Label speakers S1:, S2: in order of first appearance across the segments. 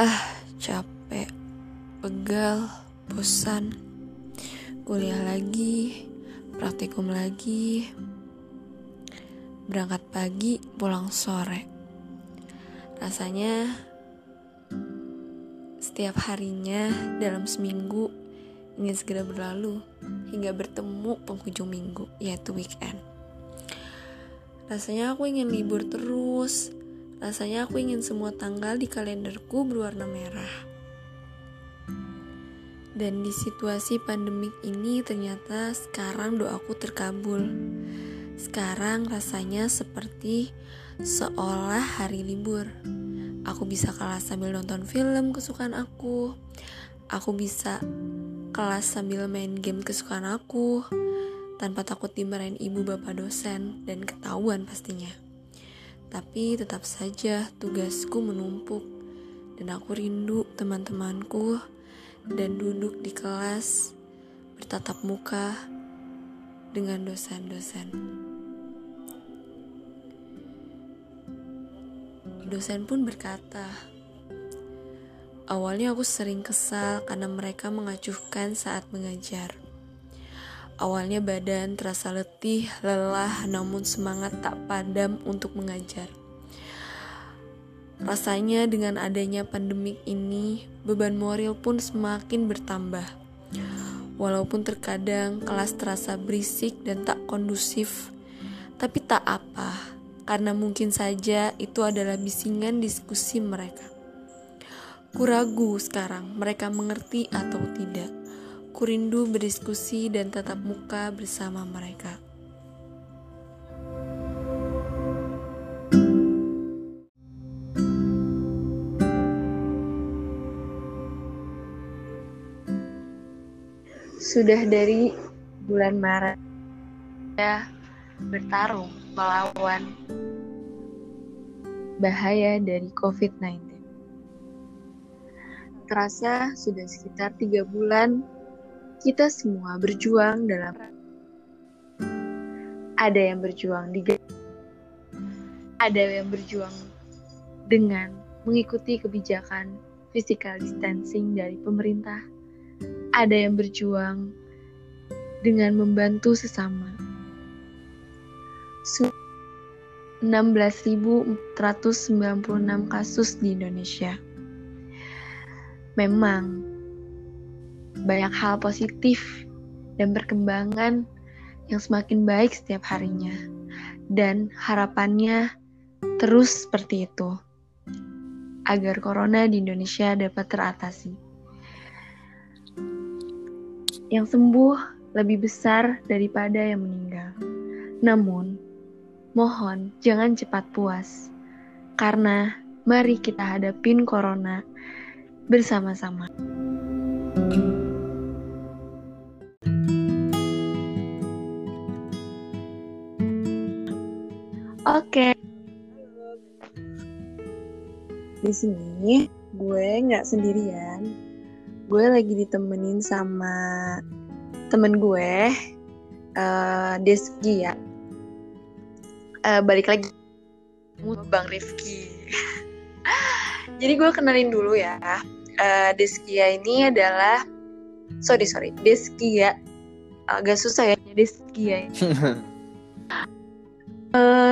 S1: Ah, capek, pegal, bosan. Kuliah lagi, praktikum lagi. Berangkat pagi, pulang sore. Rasanya setiap harinya dalam seminggu ingin segera berlalu hingga bertemu penghujung minggu, yaitu weekend. Rasanya aku ingin libur terus. Rasanya aku ingin semua tanggal di kalenderku berwarna merah. Dan di situasi pandemik ini ternyata sekarang doaku terkabul. Sekarang rasanya seperti seolah hari libur. Aku bisa kelas sambil nonton film kesukaan aku. Aku bisa kelas sambil main game kesukaan aku tanpa takut dimarahin ibu bapak dosen dan ketahuan pastinya. Tapi tetap saja tugasku menumpuk dan aku rindu teman-temanku dan duduk di kelas bertatap muka dengan dosen-dosen. Dosen pun berkata, Awalnya aku sering kesal karena mereka mengacuhkan saat mengajar. Awalnya badan terasa letih, lelah, namun semangat tak padam untuk mengajar. Rasanya dengan adanya pandemik ini, beban moral pun semakin bertambah. Walaupun terkadang kelas terasa berisik dan tak kondusif, tapi tak apa, karena mungkin saja itu adalah bisingan diskusi mereka. Kuragu sekarang mereka mengerti atau tidak. Kurindu berdiskusi dan tatap muka bersama mereka. Sudah dari bulan Maret ya bertarung melawan bahaya dari COVID-19. Terasa sudah sekitar tiga bulan kita semua berjuang dalam ada yang berjuang di ada yang berjuang dengan mengikuti kebijakan physical distancing dari pemerintah. Ada yang berjuang dengan membantu sesama. 16.496 kasus di Indonesia. Memang banyak hal positif dan perkembangan yang semakin baik setiap harinya. Dan harapannya terus seperti itu. Agar corona di Indonesia dapat teratasi. Yang sembuh lebih besar daripada yang meninggal. Namun, mohon jangan cepat puas. Karena mari kita hadapin corona bersama-sama. Oke. Di sini gue nggak sendirian. Gue lagi ditemenin sama temen gue, uh, Deski ya. Uh, balik lagi Bang Rifki. Jadi gue kenalin dulu ya. Uh, Deskia ini adalah sorry sorry Deskia agak susah ya Deskia. uh,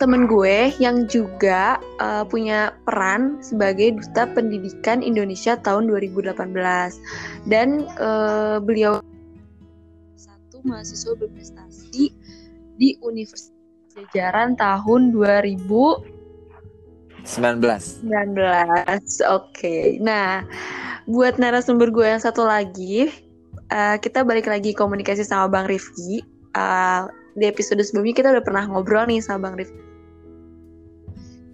S1: temen gue yang juga uh, punya peran sebagai duta pendidikan Indonesia tahun 2018 dan uh, beliau satu mahasiswa berprestasi di Universitas Jajaran tahun 2019. 19. Oke. Okay. Nah, buat narasumber gue yang satu lagi, uh, kita balik lagi komunikasi sama Bang Rifki. Uh, di episode sebelumnya kita udah pernah ngobrol nih sama Bang Rifki.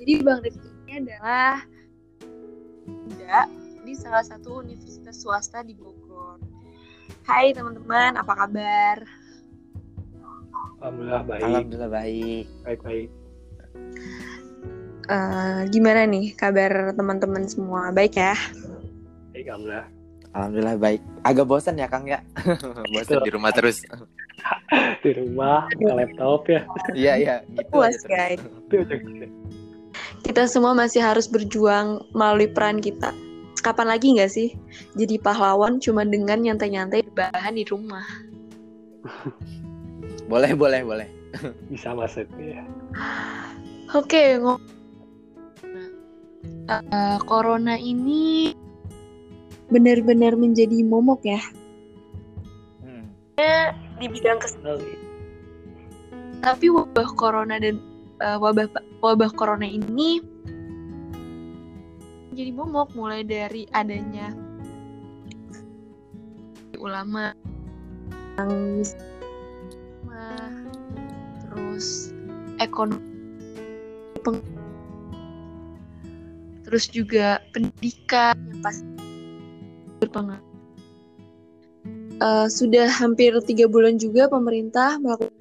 S1: Jadi Bang Rifki ini adalah muda di salah satu universitas swasta di Bogor. Hai teman-teman, apa kabar?
S2: Alhamdulillah baik.
S3: Alhamdulillah baik.
S2: Baik baik.
S1: Uh, gimana nih kabar teman-teman semua? Baik ya?
S2: Baik, alhamdulillah.
S3: Alhamdulillah baik. Agak bosan ya Kang ya? bosan di rumah terus.
S2: di rumah, ke laptop ya.
S3: Iya iya. Gitu
S1: Puas guys. kita semua masih harus berjuang melalui peran kita. Kapan lagi nggak sih jadi pahlawan cuma dengan nyantai-nyantai bahan di rumah?
S3: boleh, boleh, boleh.
S2: Bisa masuk ya.
S1: Oke, okay, uh, corona ini benar-benar menjadi momok ya. Hmm. Di bidang kesehatan. Tapi wabah corona dan uh, wabah wabah corona ini jadi momok mulai dari adanya ulama yang terus ekonomi terus juga pendidikan yang pasti berpengaruh. Uh, sudah hampir tiga bulan juga pemerintah melakukan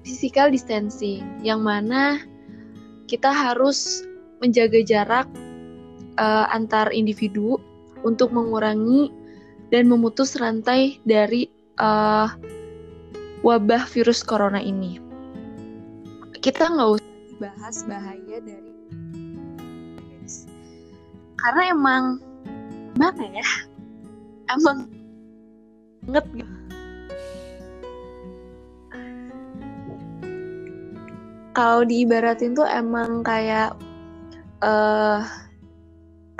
S1: physical distancing, yang mana kita harus menjaga jarak uh, antar individu untuk mengurangi dan memutus rantai dari uh, wabah virus corona ini. Kita nggak usah bahas bahaya dari karena emang mana ya emang banget gitu. Kalau diibaratin tuh emang kayak uh,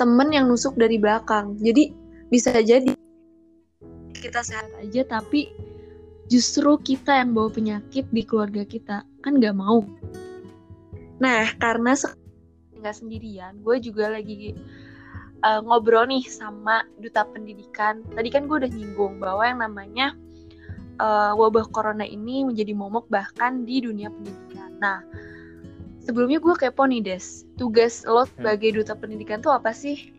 S1: temen yang nusuk dari belakang. Jadi bisa jadi kita sehat aja tapi justru kita yang bawa penyakit di keluarga kita kan nggak mau. Nah karena nggak sendirian, gue juga lagi uh, ngobrol nih sama duta pendidikan. Tadi kan gue udah nyinggung bahwa yang namanya uh, wabah corona ini menjadi momok bahkan di dunia pendidikan. Nah sebelumnya gue kepo nih Des, tugas lo hmm. sebagai duta pendidikan tuh apa sih?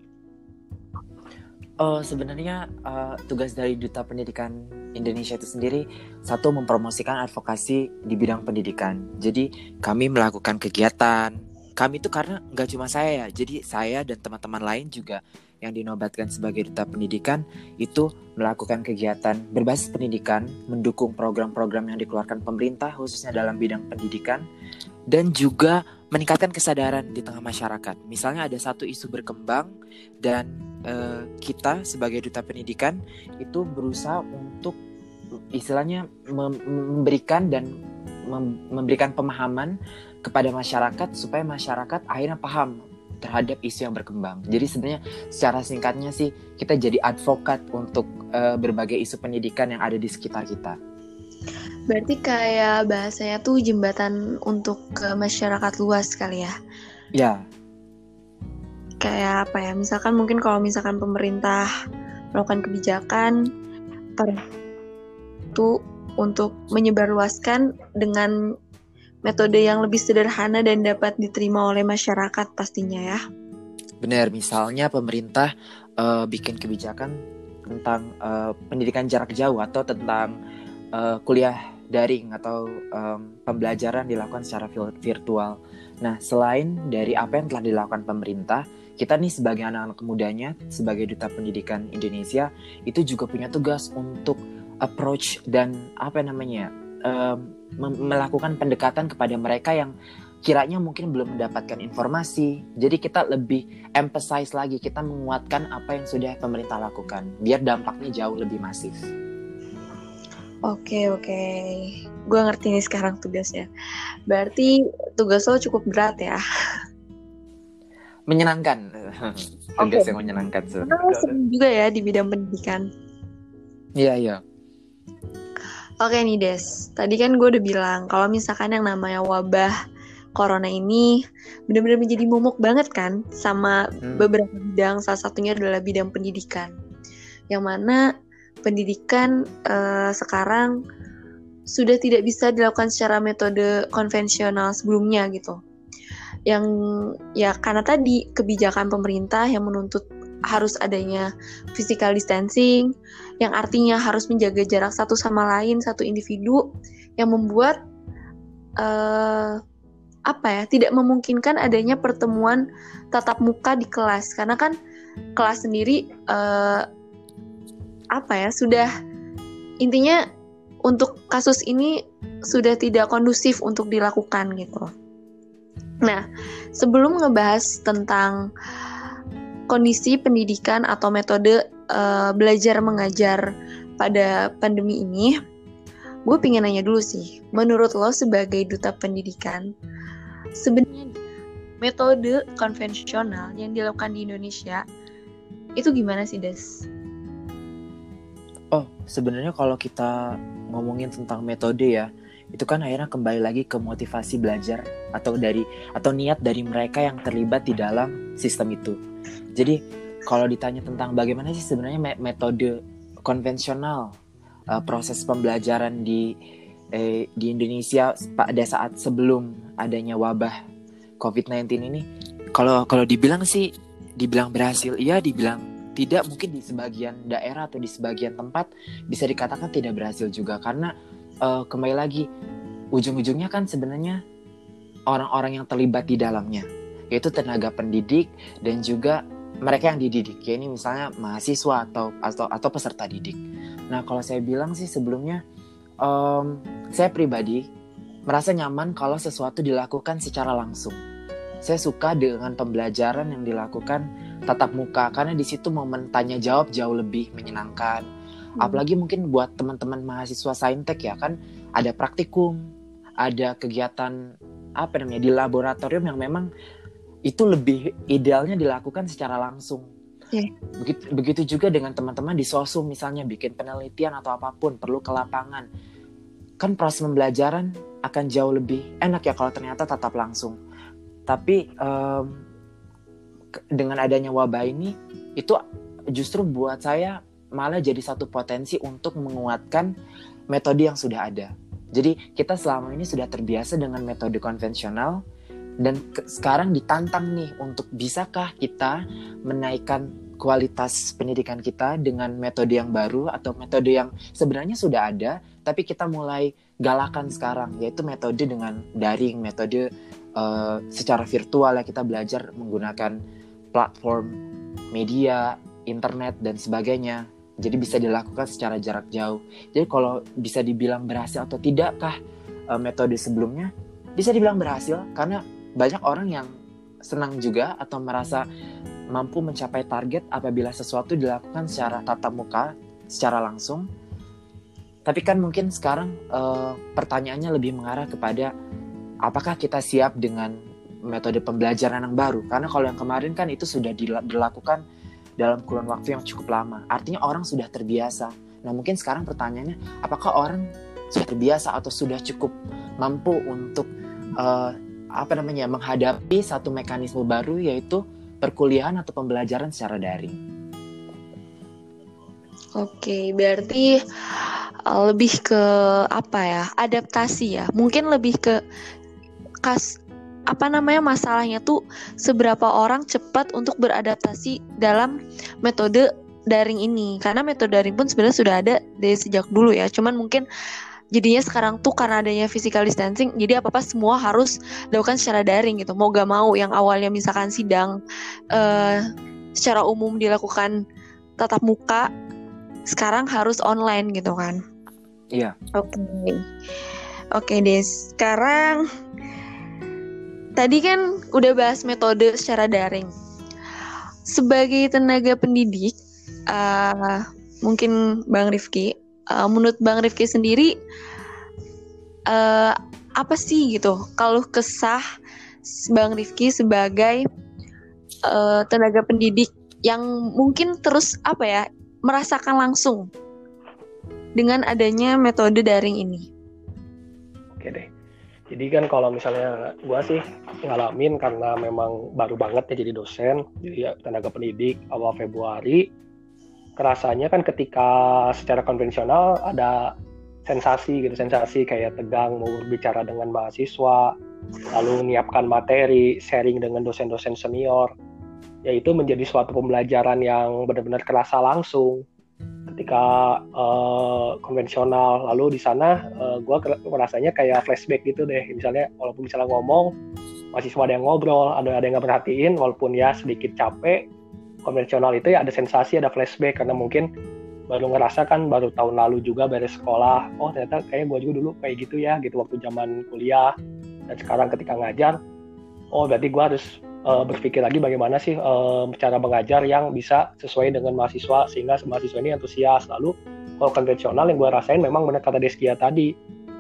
S3: Oh, sebenarnya uh, tugas dari Duta Pendidikan Indonesia itu sendiri satu mempromosikan advokasi di bidang pendidikan. Jadi kami melakukan kegiatan. Kami itu karena nggak cuma saya ya, jadi saya dan teman-teman lain juga yang dinobatkan sebagai duta pendidikan itu melakukan kegiatan berbasis pendidikan, mendukung program-program yang dikeluarkan pemerintah khususnya dalam bidang pendidikan dan juga meningkatkan kesadaran di tengah masyarakat. Misalnya ada satu isu berkembang dan uh, kita sebagai duta pendidikan itu berusaha untuk istilahnya memberikan dan memberikan pemahaman kepada masyarakat supaya masyarakat akhirnya paham terhadap isu yang berkembang. Jadi sebenarnya secara singkatnya sih kita jadi advokat untuk uh, berbagai isu pendidikan yang ada di sekitar kita.
S1: Berarti kayak bahasanya tuh jembatan untuk ke masyarakat luas kali ya?
S3: Ya.
S1: Kayak apa ya? Misalkan mungkin kalau misalkan pemerintah melakukan kebijakan per itu untuk menyebarluaskan dengan metode yang lebih sederhana dan dapat diterima oleh masyarakat pastinya ya.
S3: Benar, misalnya pemerintah uh, bikin kebijakan tentang uh, pendidikan jarak jauh atau tentang uh, kuliah daring atau um, pembelajaran dilakukan secara virtual. Nah, selain dari apa yang telah dilakukan pemerintah, kita nih sebagai anak-anak mudanya, sebagai duta pendidikan Indonesia, itu juga punya tugas untuk approach dan apa namanya um, melakukan pendekatan kepada mereka yang kiranya mungkin belum mendapatkan informasi. Jadi kita lebih emphasize lagi, kita menguatkan apa yang sudah pemerintah lakukan, biar dampaknya jauh lebih masif.
S1: Oke oke, gue ngerti nih sekarang tugasnya. Berarti tugas lo cukup berat ya?
S3: Menyenangkan, tugas okay. yang menyenangkan.
S1: Sering juga ya di bidang pendidikan.
S3: Iya iya.
S1: Oke nih Des, tadi kan gue udah bilang kalau misalkan yang namanya wabah corona ini benar-benar menjadi momok banget kan sama hmm. beberapa bidang, salah satunya adalah bidang pendidikan. Yang mana pendidikan uh, sekarang sudah tidak bisa dilakukan secara metode konvensional sebelumnya gitu. Yang ya karena tadi kebijakan pemerintah yang menuntut harus adanya physical distancing yang artinya harus menjaga jarak satu sama lain satu individu yang membuat uh, apa ya tidak memungkinkan adanya pertemuan tatap muka di kelas karena kan kelas sendiri uh, apa ya sudah intinya untuk kasus ini sudah tidak kondusif untuk dilakukan gitu. Nah, sebelum ngebahas tentang kondisi pendidikan atau metode uh, belajar mengajar pada pandemi ini, gue pengen nanya dulu sih, menurut lo sebagai duta pendidikan, sebenarnya metode konvensional yang dilakukan di Indonesia itu gimana sih, Des?
S3: Oh, sebenarnya kalau kita ngomongin tentang metode ya, itu kan akhirnya kembali lagi ke motivasi belajar atau dari atau niat dari mereka yang terlibat di dalam sistem itu. Jadi kalau ditanya tentang bagaimana sih sebenarnya metode konvensional uh, proses pembelajaran di eh, di Indonesia pada saat sebelum adanya wabah COVID-19 ini, kalau kalau dibilang sih dibilang berhasil, iya dibilang tidak mungkin di sebagian daerah atau di sebagian tempat bisa dikatakan tidak berhasil juga. Karena uh, kembali lagi ujung-ujungnya kan sebenarnya orang-orang yang terlibat di dalamnya yaitu tenaga pendidik dan juga mereka yang dididik ya ini misalnya mahasiswa atau atau atau peserta didik. Nah kalau saya bilang sih sebelumnya um, saya pribadi merasa nyaman kalau sesuatu dilakukan secara langsung. Saya suka dengan pembelajaran yang dilakukan tatap muka karena di situ momen tanya jawab jauh lebih menyenangkan Hmm. Apalagi mungkin buat teman-teman mahasiswa saintek ya kan ada praktikum, ada kegiatan apa namanya di laboratorium yang memang itu lebih idealnya dilakukan secara langsung. Yeah. Begitu, begitu juga dengan teman-teman di sosum misalnya bikin penelitian atau apa pun perlu ke lapangan. Kan proses pembelajaran akan jauh lebih enak ya kalau ternyata tatap langsung. Tapi um, dengan adanya wabah ini itu justru buat saya malah jadi satu potensi untuk menguatkan metode yang sudah ada. Jadi kita selama ini sudah terbiasa dengan metode konvensional dan sekarang ditantang nih untuk bisakah kita menaikkan kualitas pendidikan kita dengan metode yang baru atau metode yang sebenarnya sudah ada tapi kita mulai galakan sekarang yaitu metode dengan daring, metode uh, secara virtual ya kita belajar menggunakan platform media, internet dan sebagainya. Jadi bisa dilakukan secara jarak jauh. Jadi kalau bisa dibilang berhasil atau tidakkah uh, metode sebelumnya? Bisa dibilang berhasil karena banyak orang yang senang juga atau merasa mampu mencapai target apabila sesuatu dilakukan secara tatap muka, secara langsung. Tapi kan mungkin sekarang uh, pertanyaannya lebih mengarah kepada apakah kita siap dengan metode pembelajaran yang baru? Karena kalau yang kemarin kan itu sudah dilakukan dalam kurun waktu yang cukup lama. Artinya orang sudah terbiasa. Nah mungkin sekarang pertanyaannya, apakah orang sudah terbiasa atau sudah cukup mampu untuk uh, apa namanya menghadapi satu mekanisme baru yaitu perkuliahan atau pembelajaran secara daring.
S1: Oke, berarti uh, lebih ke apa ya? Adaptasi ya. Mungkin lebih ke kas apa namanya masalahnya tuh seberapa orang cepat untuk beradaptasi dalam metode daring ini karena metode daring pun sebenarnya sudah ada dari sejak dulu ya cuman mungkin jadinya sekarang tuh karena adanya physical distancing jadi apa apa semua harus dilakukan secara daring gitu mau gak mau yang awalnya misalkan sidang uh, secara umum dilakukan tatap muka sekarang harus online gitu kan
S3: iya
S1: oke okay. oke okay, deh sekarang tadi kan udah bahas metode secara daring. Sebagai tenaga pendidik, uh, mungkin Bang Rifki, uh, menurut Bang Rifki sendiri, uh, apa sih gitu kalau kesah Bang Rifki sebagai uh, tenaga pendidik yang mungkin terus apa ya merasakan langsung dengan adanya metode daring ini?
S2: Oke deh. Jadi kan kalau misalnya gua sih ngalamin karena memang baru banget ya jadi dosen, jadi ya tenaga pendidik awal Februari. Kerasanya kan ketika secara konvensional ada sensasi gitu, sensasi kayak tegang mau berbicara dengan mahasiswa, lalu menyiapkan materi, sharing dengan dosen-dosen senior. Yaitu menjadi suatu pembelajaran yang benar-benar kerasa langsung ketika uh, konvensional lalu di sana uh, eh, gue merasanya kayak flashback gitu deh misalnya walaupun misalnya ngomong semua ada yang ngobrol ada ada yang nggak perhatiin walaupun ya sedikit capek konvensional itu ya ada sensasi ada flashback. Karena mungkin baru ngerasa kan baru tahun lalu juga beres sekolah oh ternyata kayak gue juga dulu kayak gitu ya gitu waktu zaman kuliah. Dan sekarang ketika ngajar oh berarti gue harus uh, berpikir lagi bagaimana sih uh, cara mengajar yang bisa sesuai dengan mahasiswa sehingga mahasiswa ini antusias. Lalu kalau konvensional yang gue rasain memang benar kata Deskia tadi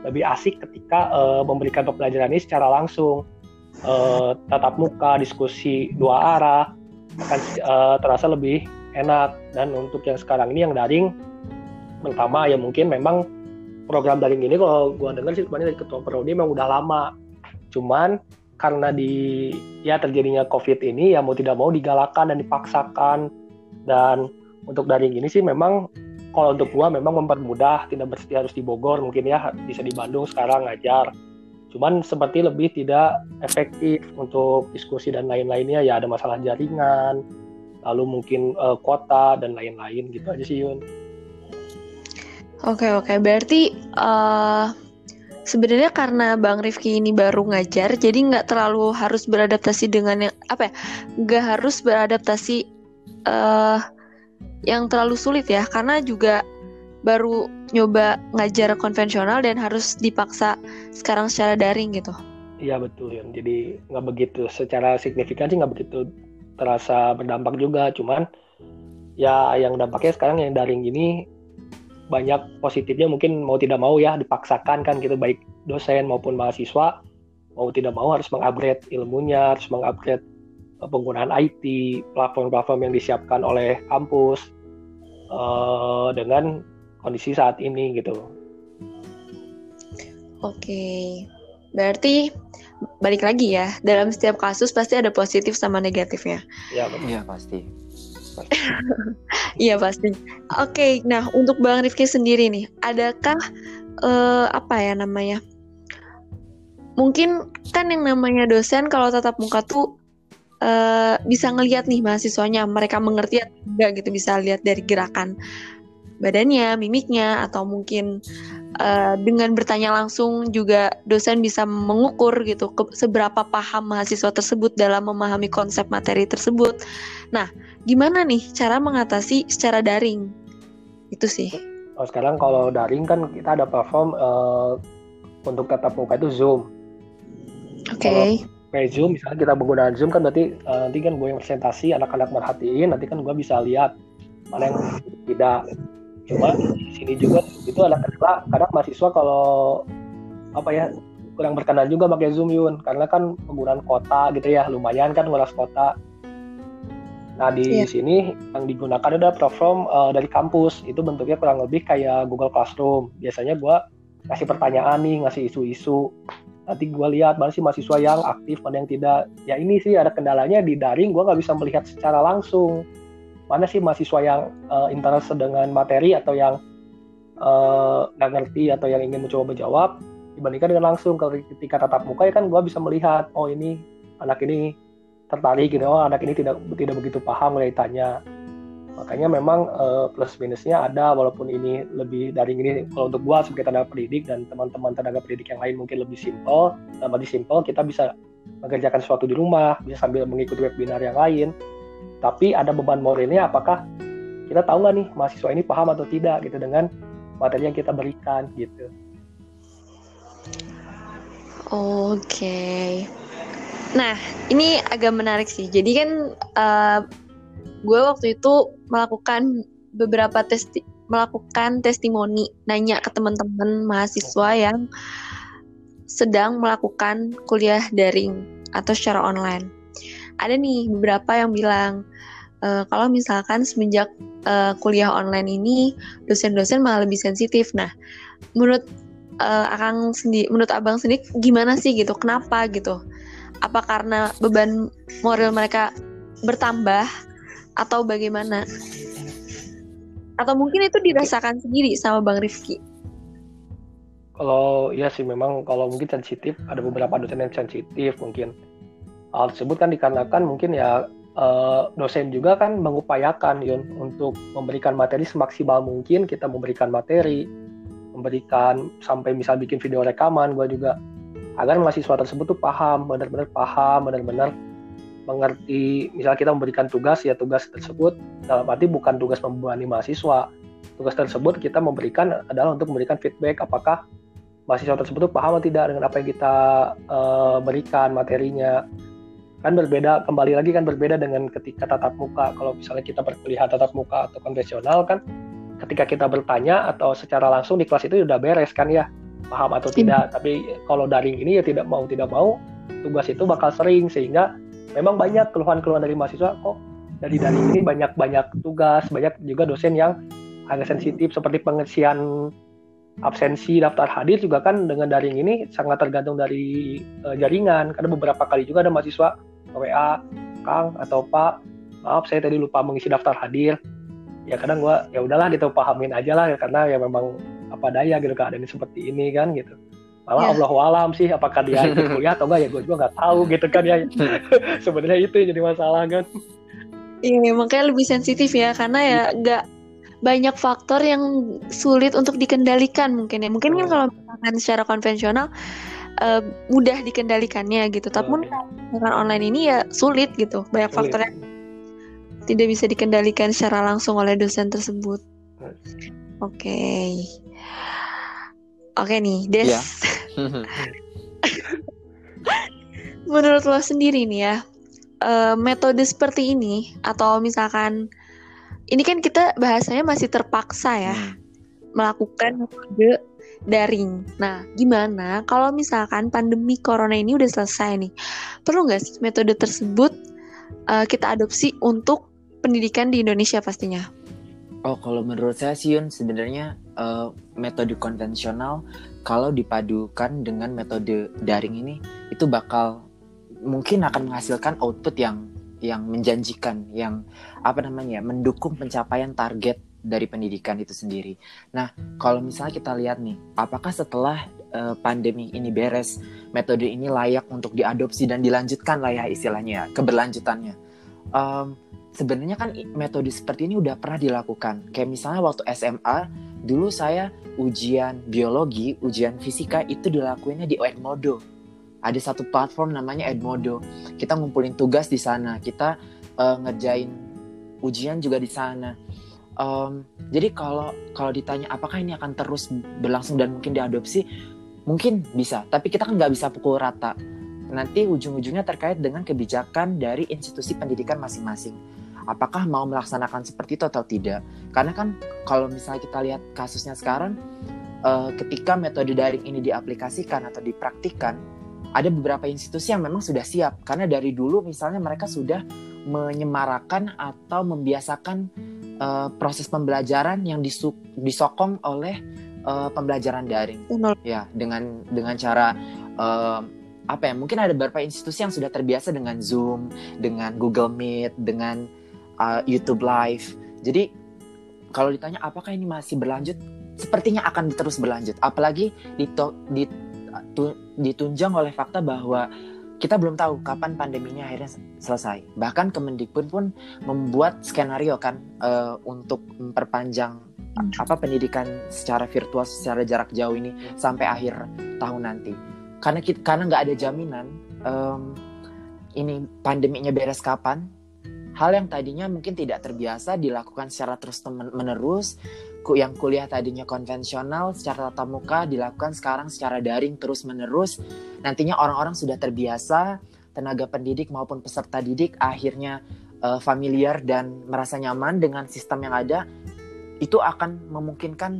S2: lebih asik ketika uh, memberikan pembelajaran ini secara langsung. Uh, tatap muka diskusi dua arah akan uh, terasa lebih enak. Dan untuk yang sekarang ini yang daring pertama ya mungkin memang program daring ini kalau gue dengar sih kemarin dari ketua prodi memang udah lama. Cuman karena di ya terjadinya covid ini ya mau tidak mau digalakan dan dipaksakan. Dan untuk daring ini sih memang kalau untuk gua memang mempermudah tidak mesti harus di Bogor mungkin ya bisa di Bandung sekarang ngajar cuman seperti lebih tidak efektif untuk diskusi dan lain-lainnya ya ada masalah jaringan lalu mungkin uh, kota dan lain-lain gitu aja sih Yun.
S1: Oke oke berarti uh, sebenarnya karena Bang Rifki ini baru ngajar jadi nggak terlalu harus beradaptasi dengan yang apa ya nggak harus beradaptasi uh, yang terlalu sulit ya karena juga baru nyoba ngajar konvensional dan harus dipaksa sekarang secara daring gitu.
S2: Iya betul ya. Jadi nggak begitu secara signifikan sih nggak begitu terasa berdampak juga. Cuman ya yang dampaknya sekarang yang daring ini banyak positifnya mungkin mau tidak mau ya dipaksakan kan gitu baik dosen maupun mahasiswa mau tidak mau harus mengupgrade ilmunya harus mengupgrade penggunaan IT, platform-platform yang disiapkan oleh kampus uh, dengan kondisi saat ini gitu.
S1: Oke, berarti balik lagi ya dalam setiap kasus pasti ada positif sama negatifnya.
S3: Iya ya, pasti.
S1: Iya pasti. Oke, nah untuk Bang Rifki sendiri nih, adakah uh, apa ya namanya? Mungkin kan yang namanya dosen kalau tatap muka tuh uh, bisa ngelihat nih mahasiswanya mereka mengerti atau enggak gitu bisa lihat dari gerakan badannya, mimiknya atau mungkin uh, dengan bertanya langsung juga dosen bisa mengukur gitu ke, seberapa paham mahasiswa tersebut dalam memahami konsep materi tersebut. Nah, gimana nih cara mengatasi secara daring? Itu sih.
S2: Oh, sekarang kalau daring kan kita ada platform uh, untuk tatap muka itu Zoom.
S1: Oke. Okay
S2: kayak Zoom misalnya kita menggunakan Zoom kan berarti uh, nanti kan gue yang presentasi anak-anak merhatiin nanti kan gue bisa lihat mana yang tidak cuma di sini juga itu ada kendala kadang mahasiswa kalau apa ya kurang berkenan juga pakai Zoom Yun. Karena kan penggunaan kota gitu ya lumayan kan nguras kota. Nah di yeah. sini yang digunakan adalah platform uh, dari kampus. Itu bentuknya kurang lebih kayak Google Classroom. Biasanya gue ngasih pertanyaan nih, ngasih isu-isu. Nanti gue lihat mana sih mahasiswa yang aktif mana yang tidak. Ya ini sih ada kendalanya di daring gue nggak bisa melihat secara langsung mana sih mahasiswa yang uh, interest dengan materi atau yang eh, nggak uh, ngerti atau yang ingin mencoba menjawab? Dibandingkan dengan langsung kalau ketika tatap muka ya kan gue bisa melihat oh ini anak ini tertarik gitu oh anak ini tidak tidak begitu paham mulai tanya. Makanya memang uh, plus minusnya ada walaupun ini lebih dari ini kalau untuk gua sebagai tenaga pendidik dan teman-teman tenaga pendidik yang lain mungkin lebih simpel lebih simpel kita bisa mengerjakan sesuatu di rumah bisa sambil mengikuti webinar yang lain tapi ada beban moralnya apakah kita tahu nggak nih mahasiswa ini paham atau tidak gitu dengan materi yang kita berikan gitu
S1: oke okay. nah ini agak menarik sih jadi kan uh, gue waktu itu melakukan beberapa testi melakukan testimoni nanya ke teman-teman mahasiswa yang sedang melakukan kuliah daring atau secara online. Ada nih beberapa yang bilang e, kalau misalkan semenjak e, kuliah online ini dosen-dosen malah lebih sensitif. Nah, menurut e, akang sendiri, menurut abang sendiri gimana sih gitu? Kenapa gitu? Apa karena beban moral mereka bertambah atau bagaimana? Atau mungkin itu dirasakan sendiri sama Bang Rifki?
S2: Kalau ya sih memang kalau mungkin sensitif ada beberapa dosen yang sensitif mungkin hal tersebut kan dikarenakan mungkin ya uh, dosen juga kan mengupayakan Yun untuk memberikan materi semaksimal mungkin. Kita memberikan materi memberikan sampai misal bikin video rekaman gue juga agar mahasiswa tersebut tuh paham benar-benar paham benar-benar mengerti. Misalnya kita memberikan tugas ya tugas tersebut dalam arti bukan tugas membebani mahasiswa. Tugas tersebut kita memberikan adalah untuk memberikan feedback apakah mahasiswa tersebut paham atau tidak dengan apa yang kita uh, berikan materinya kan berbeda kembali lagi kan berbeda dengan ketika tatap muka. Kalau misalnya kita berkuliah tatap muka atau konvensional kan ketika kita bertanya atau secara langsung di kelas itu udah beres kan ya paham atau iya. tidak. Tapi kalau daring ini ya tidak mau tidak mau tugas itu bakal sering. Sehingga memang banyak keluhan-keluhan dari mahasiswa kok. Dari daring ini banyak-banyak tugas banyak juga dosen yang agak sensitif seperti pengisian absensi daftar hadir juga kan dengan daring ini sangat tergantung dari uh, jaringan. Karena beberapa kali juga ada mahasiswa WA Kang atau Pak. Maaf saya tadi lupa mengisi daftar hadir. Ya kadang gue ya udahlah gitu pahamin aja lah karena ya memang apa daya gitu keadaan seperti ini kan gitu. Malah ya. Allah alam sih apakah dia ikut kuliah atau enggak ya gue juga nggak tahu gitu kan ya. Sebenarnya itu jadi masalah kan.
S1: Iya makanya lebih sensitif ya karena ya nggak banyak faktor yang sulit untuk dikendalikan mungkin ya. Mungkin kan kalau misalkan secara konvensional uh, mudah dikendalikannya gitu. Tapi pun dengan online ini ya sulit gitu. Banyak sulit. faktor yang tidak bisa dikendalikan secara langsung oleh dosen tersebut. Oke. Okay. Oke okay nih, Des. Ya. Menurut lo sendiri nih ya, uh, metode seperti ini atau misalkan ini kan kita bahasanya masih terpaksa ya hmm. melakukan metode daring. Nah, gimana kalau misalkan pandemi corona ini udah selesai nih? Perlu nggak sih metode tersebut uh, kita adopsi untuk pendidikan di Indonesia pastinya?
S3: Oh, kalau menurut saya sih Yun, sebenarnya uh, metode konvensional kalau dipadukan dengan metode daring ini itu bakal mungkin akan menghasilkan output yang yang menjanjikan, yang apa namanya, mendukung pencapaian target dari pendidikan itu sendiri. Nah, kalau misalnya kita lihat nih, apakah setelah uh, pandemi ini beres, metode ini layak untuk diadopsi dan dilanjutkan lah ya istilahnya, keberlanjutannya. Um, Sebenarnya kan metode seperti ini udah pernah dilakukan. Kayak misalnya waktu SMA, dulu saya ujian biologi, ujian fisika itu dilakuinnya di Edmodo. Ada satu platform namanya Edmodo. Kita ngumpulin tugas di sana, kita uh, ngerjain ujian juga di sana um, jadi kalau kalau ditanya apakah ini akan terus berlangsung dan mungkin diadopsi mungkin bisa. Tapi kita kan nggak bisa pukul rata. Nanti ujung-ujungnya terkait dengan kebijakan dari institusi pendidikan masing-masing. Apakah mau melaksanakan seperti itu atau tidak? Karena kan kalau misalnya kita lihat kasusnya sekarang uh, ketika metode daring ini diaplikasikan atau dipraktikkan ada beberapa institusi yang memang sudah siap. Karena dari dulu misalnya mereka sudah menyemarakan atau membiasakan uh, proses pembelajaran yang disuk disokong oleh uh, pembelajaran daring. Benar. Ya, dengan dengan cara uh, apa ya? Mungkin ada beberapa institusi yang sudah terbiasa dengan Zoom, dengan Google Meet, dengan uh, YouTube Live. Jadi kalau ditanya apakah ini masih berlanjut, sepertinya akan terus berlanjut. Apalagi ditunjang oleh fakta bahwa kita belum tahu kapan pandeminya akhirnya selesai. Bahkan Kemendikbud pun membuat skenario kan uh, untuk memperpanjang hmm. apa pendidikan secara virtual secara jarak jauh ini sampai akhir tahun nanti. Karena kita, karena nggak ada jaminan um, ini pandeminya beres kapan. Hal yang tadinya mungkin tidak terbiasa dilakukan secara terus menerus yang kuliah tadinya konvensional secara tatap muka dilakukan sekarang secara daring terus menerus nantinya orang-orang sudah terbiasa tenaga pendidik maupun peserta didik akhirnya uh, familiar dan merasa nyaman dengan sistem yang ada. Itu akan memungkinkan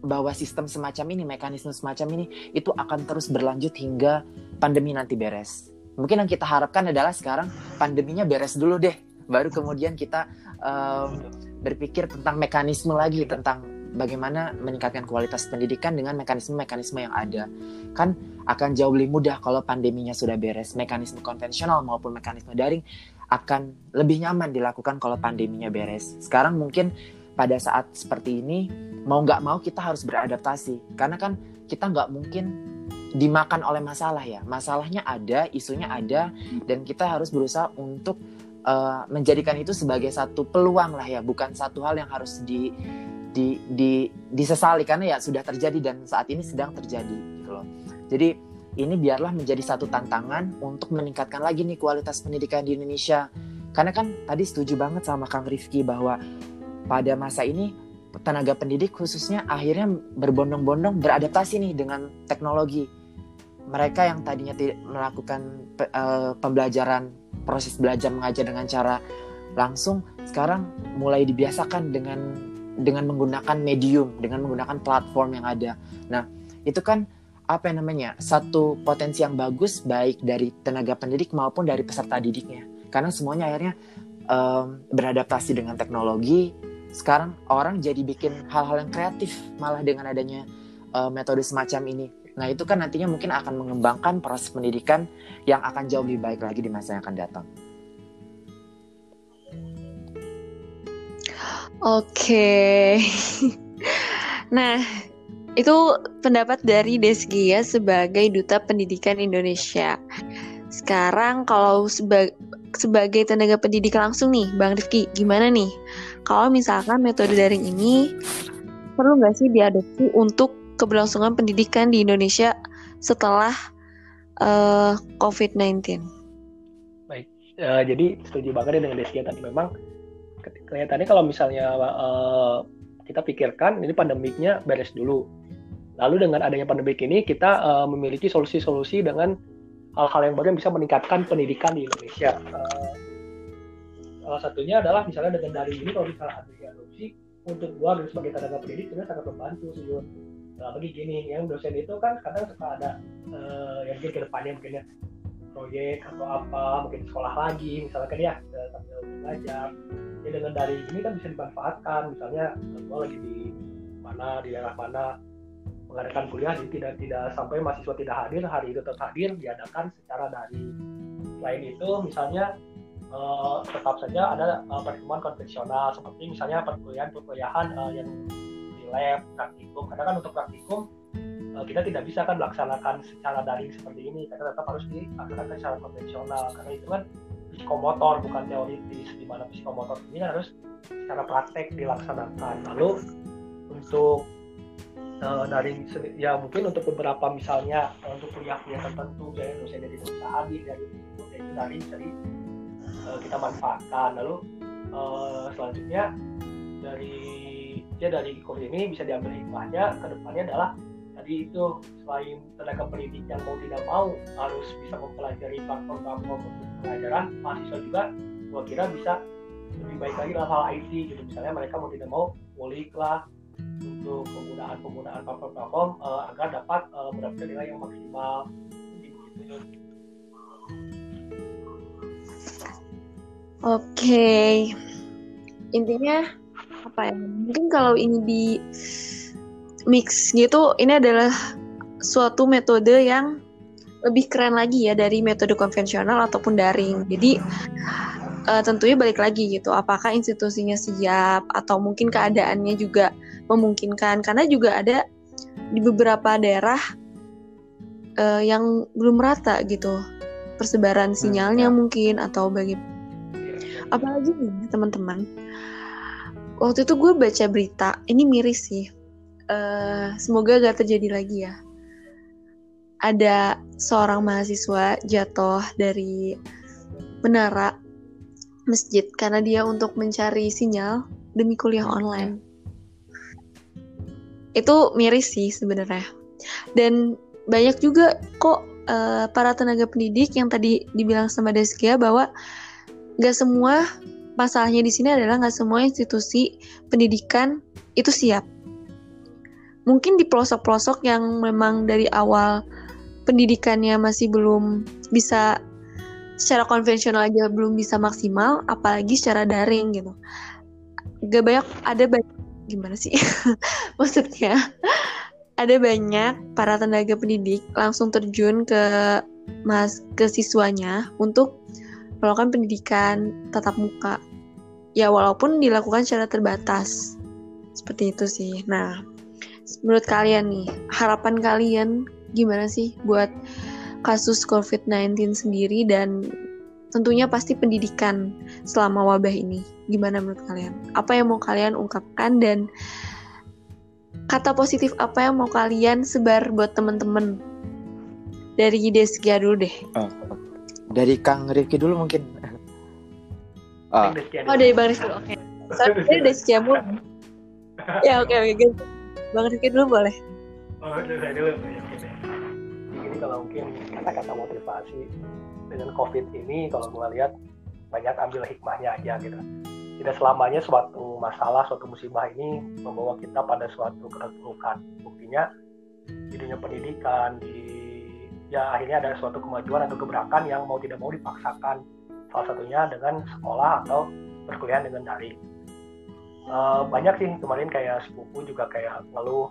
S3: bahwa sistem semacam ini mekanisme semacam ini itu akan terus berlanjut hingga pandemi nanti beres. Mungkin yang kita harapkan adalah sekarang pandeminya beres dulu deh baru kemudian kita um, berpikir tentang mekanisme lagi tentang bagaimana meningkatkan kualitas pendidikan dengan mekanisme-mekanisme yang ada. Kan akan jauh lebih mudah kalau pandeminya sudah beres. Mekanisme konvensional maupun mekanisme daring akan lebih nyaman dilakukan kalau pandeminya beres. Sekarang mungkin pada saat seperti ini mau nggak mau kita harus beradaptasi karena kan kita nggak mungkin dimakan oleh masalah ya. Masalahnya ada, isunya ada, dan kita harus berusaha untuk uh, menjadikan itu sebagai satu peluang lah ya, bukan satu hal yang harus di di, di disesali karena ya sudah terjadi dan saat ini sedang terjadi gitu loh. Jadi ini biarlah menjadi satu tantangan untuk meningkatkan lagi nih kualitas pendidikan di Indonesia. Karena kan tadi setuju banget sama Kang Rifki bahwa pada masa ini tenaga pendidik khususnya akhirnya berbondong-bondong beradaptasi nih dengan teknologi. Mereka yang tadinya tidak melakukan uh, pembelajaran proses belajar mengajar dengan cara langsung sekarang mulai dibiasakan dengan dengan menggunakan medium dengan menggunakan platform yang ada. Nah itu kan apa yang namanya satu potensi yang bagus baik dari tenaga pendidik maupun dari peserta didiknya. Karena semuanya akhirnya um, beradaptasi dengan teknologi. Sekarang orang jadi bikin hal-hal yang kreatif malah dengan adanya uh, metode semacam ini nah itu kan nantinya mungkin akan mengembangkan proses pendidikan yang akan jauh lebih baik lagi di masa yang akan datang
S1: Oke. nah, itu pendapat dari Desgia sebagai duta pendidikan Indonesia. Sekarang kalau seba sebagai tenaga pendidik langsung nih, Bang Rifki, gimana nih? Kalau misalkan metode daring ini perlu nggak sih diadopsi untuk keberlangsungan pendidikan di Indonesia setelah uh, eh, COVID-19?
S2: Baik, uh, jadi setuju banget dengan Deskia tadi memang kelihatannya kalau misalnya uh, kita pikirkan ini pandemiknya beres dulu. Lalu dengan adanya pandemik ini kita uh, memiliki solusi-solusi dengan hal-hal yang baru yang bisa meningkatkan pendidikan di Indonesia. Uh, salah satunya adalah misalnya dengan dari ini kalau misalnya ada diadopsi untuk gua sebagai tenaga pendidik itu sangat membantu sih Nah, bagi gini, yang dosen itu kan kadang suka ada uh, yang ke depannya mungkin ya proyek atau apa, mungkin sekolah lagi, misalnya kan ya sambil belajar. Ya dengan dari ini kan bisa dimanfaatkan. Misalnya gue lagi di mana di daerah mana mengadakan kuliah jadi tidak tidak sampai mahasiswa tidak hadir hari itu tetap hadir diadakan secara dari selain itu misalnya uh, tetap saja ada uh, pertemuan konvensional. Seperti misalnya perkuliahan perkuliahan uh, yang lab praktikum. Karena kan untuk praktikum uh, kita tidak bisa kan melaksanakan secara daring seperti ini. Karena tetap harus dilaksanakan secara konvensional. Karena itu kan psikomotor bukan teoritis. Di mana psikomotor ini harus secara praktek dilaksanakan. Lalu untuk uh, dari ya mungkin untuk beberapa misalnya uh, untuk kuliah-kuliah tertentu jadi dosen dari hadir dari itu dari dari kita manfaatkan. Lalu uh, selanjutnya dari ya dari covid ini bisa diambil hikmahnya ke depannya adalah tadi itu selain tenaga pendidik yang mau tidak mau harus bisa mempelajari platform-platform untuk pelajaran mahasiswa juga gua kira bisa lebih baik lagi dalam hal IT gitu misalnya mereka mau tidak mau ngulik lah untuk penggunaan penggunaan platform-platform uh, agar dapat uh, mendapatkan nilai yang maksimal.
S1: Oke, intinya apa ya? Mungkin kalau ini di mix gitu, ini adalah suatu metode yang lebih keren lagi ya dari metode konvensional ataupun daring. Jadi uh, tentunya balik lagi gitu, apakah institusinya siap atau mungkin keadaannya juga memungkinkan karena juga ada di beberapa daerah uh, yang belum rata gitu persebaran hmm, sinyalnya hmm. mungkin atau bagi apalagi nih teman-teman waktu itu gue baca berita ini miris sih uh, semoga gak terjadi lagi ya ada seorang mahasiswa jatuh dari menara masjid karena dia untuk mencari sinyal demi kuliah online. Itu miris sih sebenarnya. Dan banyak juga kok uh, para tenaga pendidik yang tadi dibilang sama Deskia bahwa gak semua masalahnya di sini adalah gak semua institusi pendidikan itu siap. Mungkin di pelosok-pelosok yang memang dari awal pendidikannya masih belum bisa secara konvensional aja belum bisa maksimal, apalagi secara daring gitu. Gak banyak, ada banyak gimana sih? Maksudnya ada banyak para tenaga pendidik langsung terjun ke mas ke siswanya untuk melakukan pendidikan tatap muka. Ya walaupun dilakukan secara terbatas. Seperti itu sih. Nah, menurut kalian nih, harapan kalian gimana sih buat kasus COVID-19 sendiri dan tentunya pasti pendidikan selama wabah ini. Gimana menurut kalian? Apa yang mau kalian ungkapkan dan kata positif apa yang mau kalian sebar buat temen-temen? Dari Deskia dulu deh. Oh,
S3: dari Kang Rifki dulu mungkin.
S1: Oh, oh dari Bang Rifki oke. Okay. dari mulu. ya oke okay, oke okay. Bang Rifki dulu boleh.
S2: Oh, dulu dulu kalau mungkin kata-kata motivasi dengan covid ini kalau gue lihat banyak ambil hikmahnya aja gitu tidak selamanya suatu masalah suatu musibah ini membawa kita pada suatu keterpurukan buktinya di dunia pendidikan di ya akhirnya ada suatu kemajuan atau gebrakan yang mau tidak mau dipaksakan salah satunya dengan sekolah atau berkuliah dengan daring uh, banyak sih kemarin kayak sepupu juga kayak ngeluh.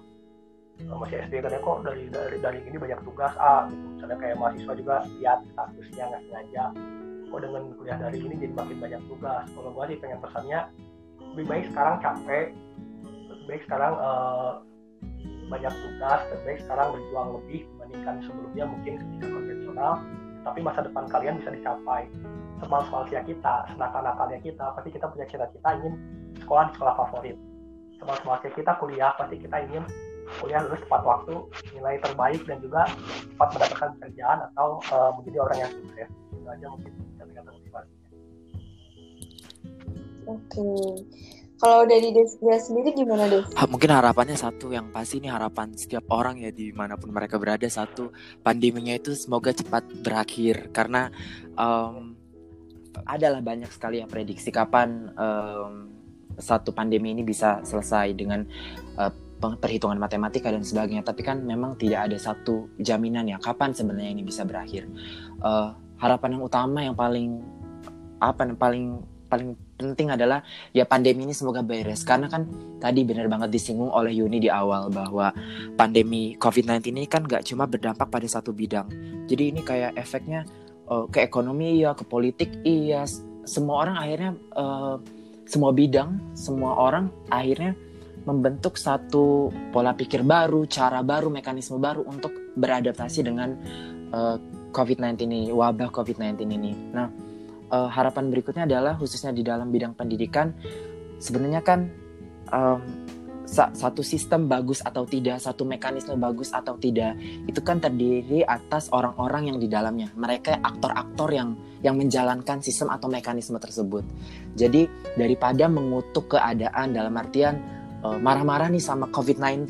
S2: Uh, masih SD katanya kok dari dari daring ini banyak tugas A? Gitu. Misalnya kayak mahasiswa juga lihat statusnya nggak sengaja. Kok dengan kuliah daring ini jadi makin banyak tugas? Kalau gue sih pengen pesannya lebih baik sekarang capek lebih baik sekarang uh, banyak tugas lebih baik sekarang berjuang lebih dibandingkan sebelumnya mungkin ketika konvensional tapi masa depan kalian bisa dicapai semal-semalsia kita, senakal-nakalnya kita, pasti kita punya cita-cita ingin sekolah di sekolah favorit. Semal-semalsia kita kuliah, pasti kita ingin kuliah lulus tepat waktu, nilai terbaik dan juga cepat mendapatkan pekerjaan atau uh, menjadi orang yang sukses. Itu aja mungkin kata-kata motivasinya.
S1: Oke. Kalau dari Desya sendiri gimana Des?
S3: Ha, mungkin harapannya satu yang pasti ini harapan setiap orang ya di mana pun mereka berada satu pandeminya itu semoga cepat berakhir karena um, adalah banyak sekali yang prediksi kapan um, satu pandemi ini bisa selesai dengan uh, perhitungan matematika dan sebagainya. Tapi kan memang tidak ada satu jaminan ya kapan sebenarnya ini bisa berakhir. Uh, harapan yang utama yang paling apa yang paling paling penting adalah ya pandemi ini semoga beres. Karena kan tadi benar banget disinggung oleh Yuni di awal bahwa pandemi COVID-19 ini kan gak cuma berdampak pada satu bidang. Jadi ini kayak efeknya uh, ke ekonomi iya ke politik iya. Semua orang akhirnya uh, semua bidang semua orang akhirnya membentuk satu pola pikir baru cara baru mekanisme baru untuk beradaptasi dengan uh, COVID-19 ini wabah COVID-19 ini. Nah uh, harapan berikutnya adalah khususnya di dalam bidang pendidikan sebenarnya kan um, sa satu sistem bagus atau tidak, satu mekanisme bagus atau tidak, itu kan terdiri atas orang-orang yang di dalamnya. Mereka aktor-aktor yang yang menjalankan sistem atau mekanisme tersebut. Jadi daripada mengutuk keadaan dalam artian uh, marah-marah nih sama COVID-19,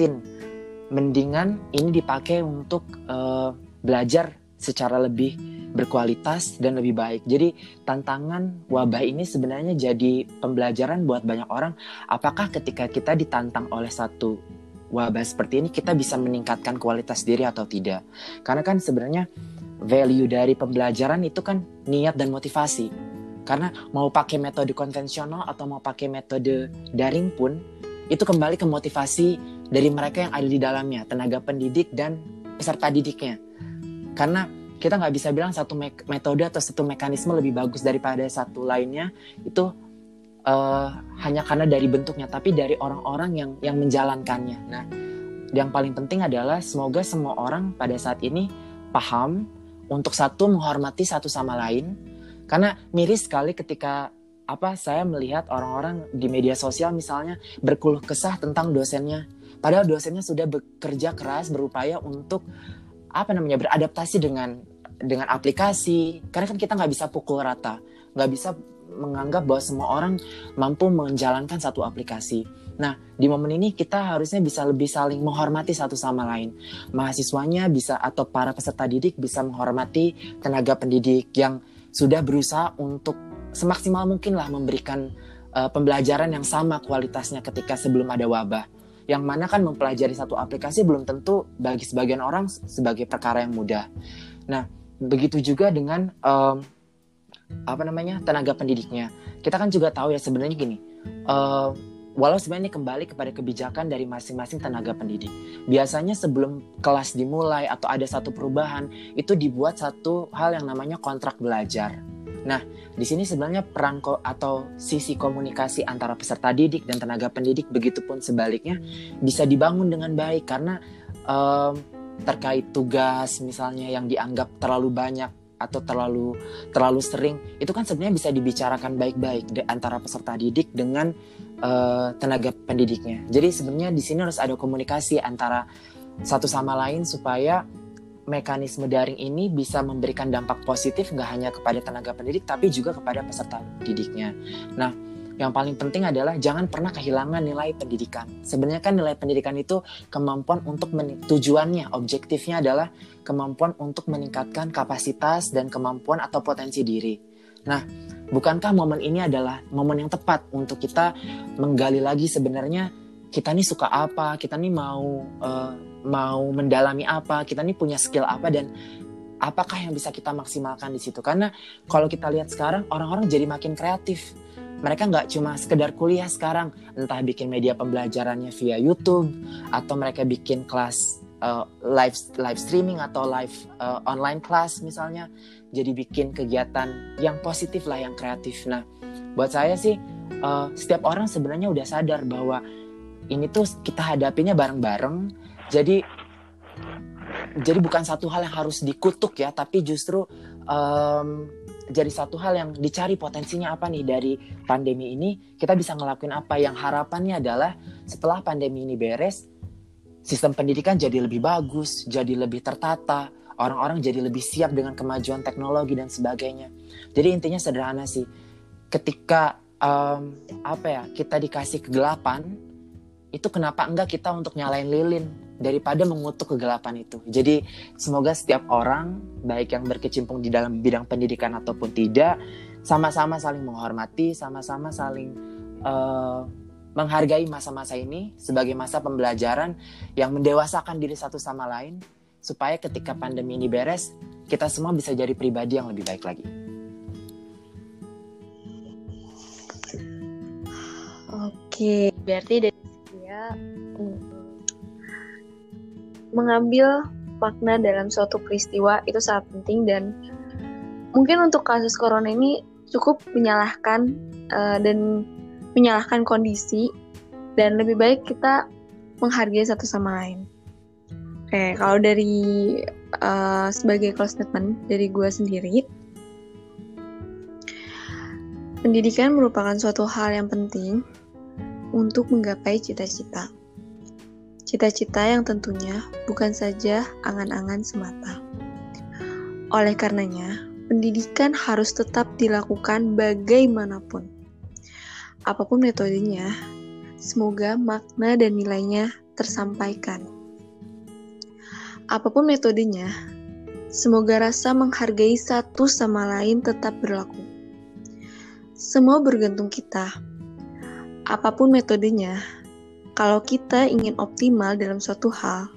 S3: mendingan ini dipakai untuk uh, belajar secara lebih berkualitas dan lebih baik. Jadi tantangan wabah ini sebenarnya jadi pembelajaran buat banyak orang. Apakah ketika kita ditantang oleh satu wabah seperti ini kita bisa meningkatkan kualitas diri atau tidak? Karena kan sebenarnya value dari pembelajaran itu kan niat dan motivasi. Karena mau pakai metode konvensional atau mau pakai metode daring pun itu kembali ke motivasi dari mereka yang ada di dalamnya, tenaga pendidik dan peserta didiknya. Karena kita nggak bisa bilang satu metode atau satu mekanisme lebih bagus daripada satu lainnya. Itu uh, hanya karena dari bentuknya tapi dari orang-orang yang yang menjalankannya. Nah yang paling penting adalah semoga semua orang pada saat ini paham untuk satu menghormati satu sama lain. Karena miris sekali ketika apa saya melihat orang-orang di media sosial misalnya berkeluh kesah tentang dosennya. Padahal dosennya sudah bekerja keras berupaya untuk apa namanya beradaptasi dengan dengan aplikasi karena kan kita nggak bisa pukul rata nggak bisa menganggap bahwa semua orang mampu menjalankan satu aplikasi. Nah, di momen ini kita harusnya bisa lebih saling menghormati satu sama lain. Mahasiswanya bisa atau para peserta didik bisa menghormati tenaga pendidik yang sudah berusaha untuk semaksimal mungkin lah memberikan uh, pembelajaran yang sama kualitasnya ketika sebelum ada wabah yang mana kan mempelajari satu aplikasi belum tentu bagi sebagian orang sebagai perkara yang mudah. Nah, begitu juga dengan um, apa namanya tenaga pendidiknya. Kita kan juga tahu ya sebenarnya gini. Uh, walau sebenarnya kembali kepada kebijakan dari masing-masing tenaga pendidik. Biasanya sebelum kelas dimulai atau ada satu perubahan, itu dibuat satu hal yang namanya kontrak belajar. Nah, di sini sebenarnya peran atau sisi komunikasi antara peserta didik dan tenaga pendidik, begitupun sebaliknya, bisa dibangun dengan baik karena um, terkait tugas misalnya yang dianggap terlalu banyak atau terlalu terlalu sering itu kan sebenarnya bisa dibicarakan baik-baik antara peserta didik dengan uh, tenaga pendidiknya. Jadi sebenarnya di sini harus ada komunikasi antara satu sama lain supaya mekanisme daring ini bisa memberikan dampak positif nggak hanya kepada tenaga pendidik tapi juga kepada peserta didiknya. Nah, yang paling penting adalah jangan pernah kehilangan nilai pendidikan. Sebenarnya kan nilai pendidikan itu kemampuan untuk tujuannya, objektifnya adalah kemampuan untuk meningkatkan kapasitas dan kemampuan atau potensi diri. Nah, bukankah momen ini adalah momen yang tepat untuk kita menggali lagi sebenarnya kita nih suka apa, kita nih mau uh, mau mendalami apa, kita nih punya skill apa dan apakah yang bisa kita maksimalkan di situ? Karena kalau kita lihat sekarang orang-orang jadi makin kreatif mereka nggak cuma sekedar kuliah sekarang, entah bikin media pembelajarannya via YouTube atau mereka bikin kelas uh, live live streaming atau live uh, online class misalnya. Jadi bikin kegiatan yang positif lah, yang kreatif. Nah, buat saya sih uh, setiap orang sebenarnya udah sadar bahwa ini tuh kita hadapinya bareng-bareng. Jadi jadi bukan satu hal yang harus dikutuk ya, tapi justru um, jadi satu hal yang dicari potensinya apa nih dari pandemi ini. Kita bisa ngelakuin apa? Yang harapannya adalah setelah pandemi ini beres sistem pendidikan jadi lebih bagus jadi lebih tertata orang-orang jadi lebih siap dengan kemajuan teknologi dan sebagainya. Jadi intinya sederhana sih ketika um, apa ya kita dikasih kegelapan itu kenapa enggak kita untuk nyalain lilin daripada mengutuk kegelapan itu. Jadi semoga setiap orang baik yang berkecimpung di dalam bidang pendidikan ataupun tidak sama-sama saling menghormati, sama-sama saling uh, menghargai masa-masa ini sebagai masa pembelajaran yang mendewasakan diri satu sama lain supaya ketika pandemi ini beres kita semua bisa jadi pribadi yang lebih baik lagi.
S1: Oke, berarti dari ya mengambil makna dalam suatu peristiwa itu sangat penting dan mungkin untuk kasus corona ini cukup menyalahkan uh, dan menyalahkan kondisi dan lebih baik kita menghargai satu sama lain. Oke, kalau dari uh, sebagai close statement dari gue sendiri, pendidikan merupakan suatu hal yang penting untuk menggapai cita-cita. Cita-cita yang tentunya bukan saja angan-angan semata. Oleh karenanya, pendidikan harus tetap dilakukan bagaimanapun. Apa pun metodenya, semoga makna dan nilainya tersampaikan. Apa pun metodenya, semoga rasa menghargai satu sama lain tetap berlaku. Semua bergantung kita. Apa pun metodenya, kalau kita ingin optimal dalam suatu hal,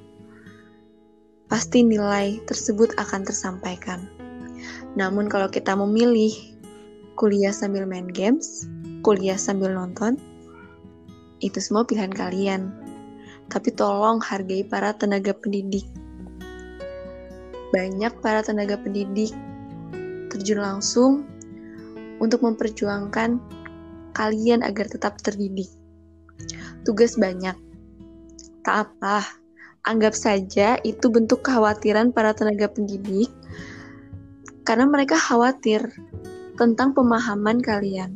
S1: pasti nilai tersebut akan tersampaikan. Namun kalau kita memilih kuliah sambil main games, kuliah sambil nonton, itu semua pilihan kalian. Tapi tolong hargai para tenaga pendidik. Banyak para tenaga pendidik terjun langsung untuk memperjuangkan kalian agar tetap terdidik tugas banyak. Tak apa, anggap saja itu bentuk kekhawatiran para tenaga pendidik karena mereka khawatir tentang pemahaman kalian.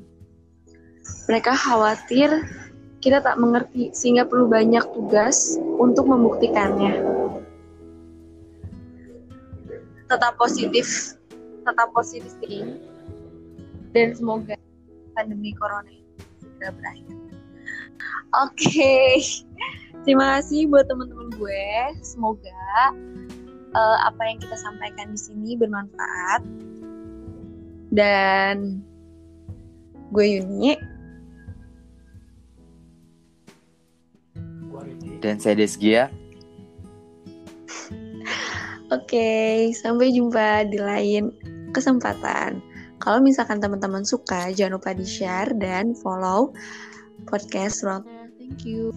S1: Mereka khawatir kita tak mengerti sehingga perlu banyak tugas untuk membuktikannya. Tetap positif, tetap positif dan semoga pandemi corona ini segera berakhir. Oke, okay. terima kasih buat teman-teman gue. Semoga uh, apa yang kita sampaikan di sini bermanfaat. Dan gue Yuni.
S3: Dan saya Desgia.
S1: Oke, okay, sampai jumpa di lain kesempatan. Kalau misalkan teman-teman suka, jangan lupa di-share dan follow podcast Ruang. Thank you.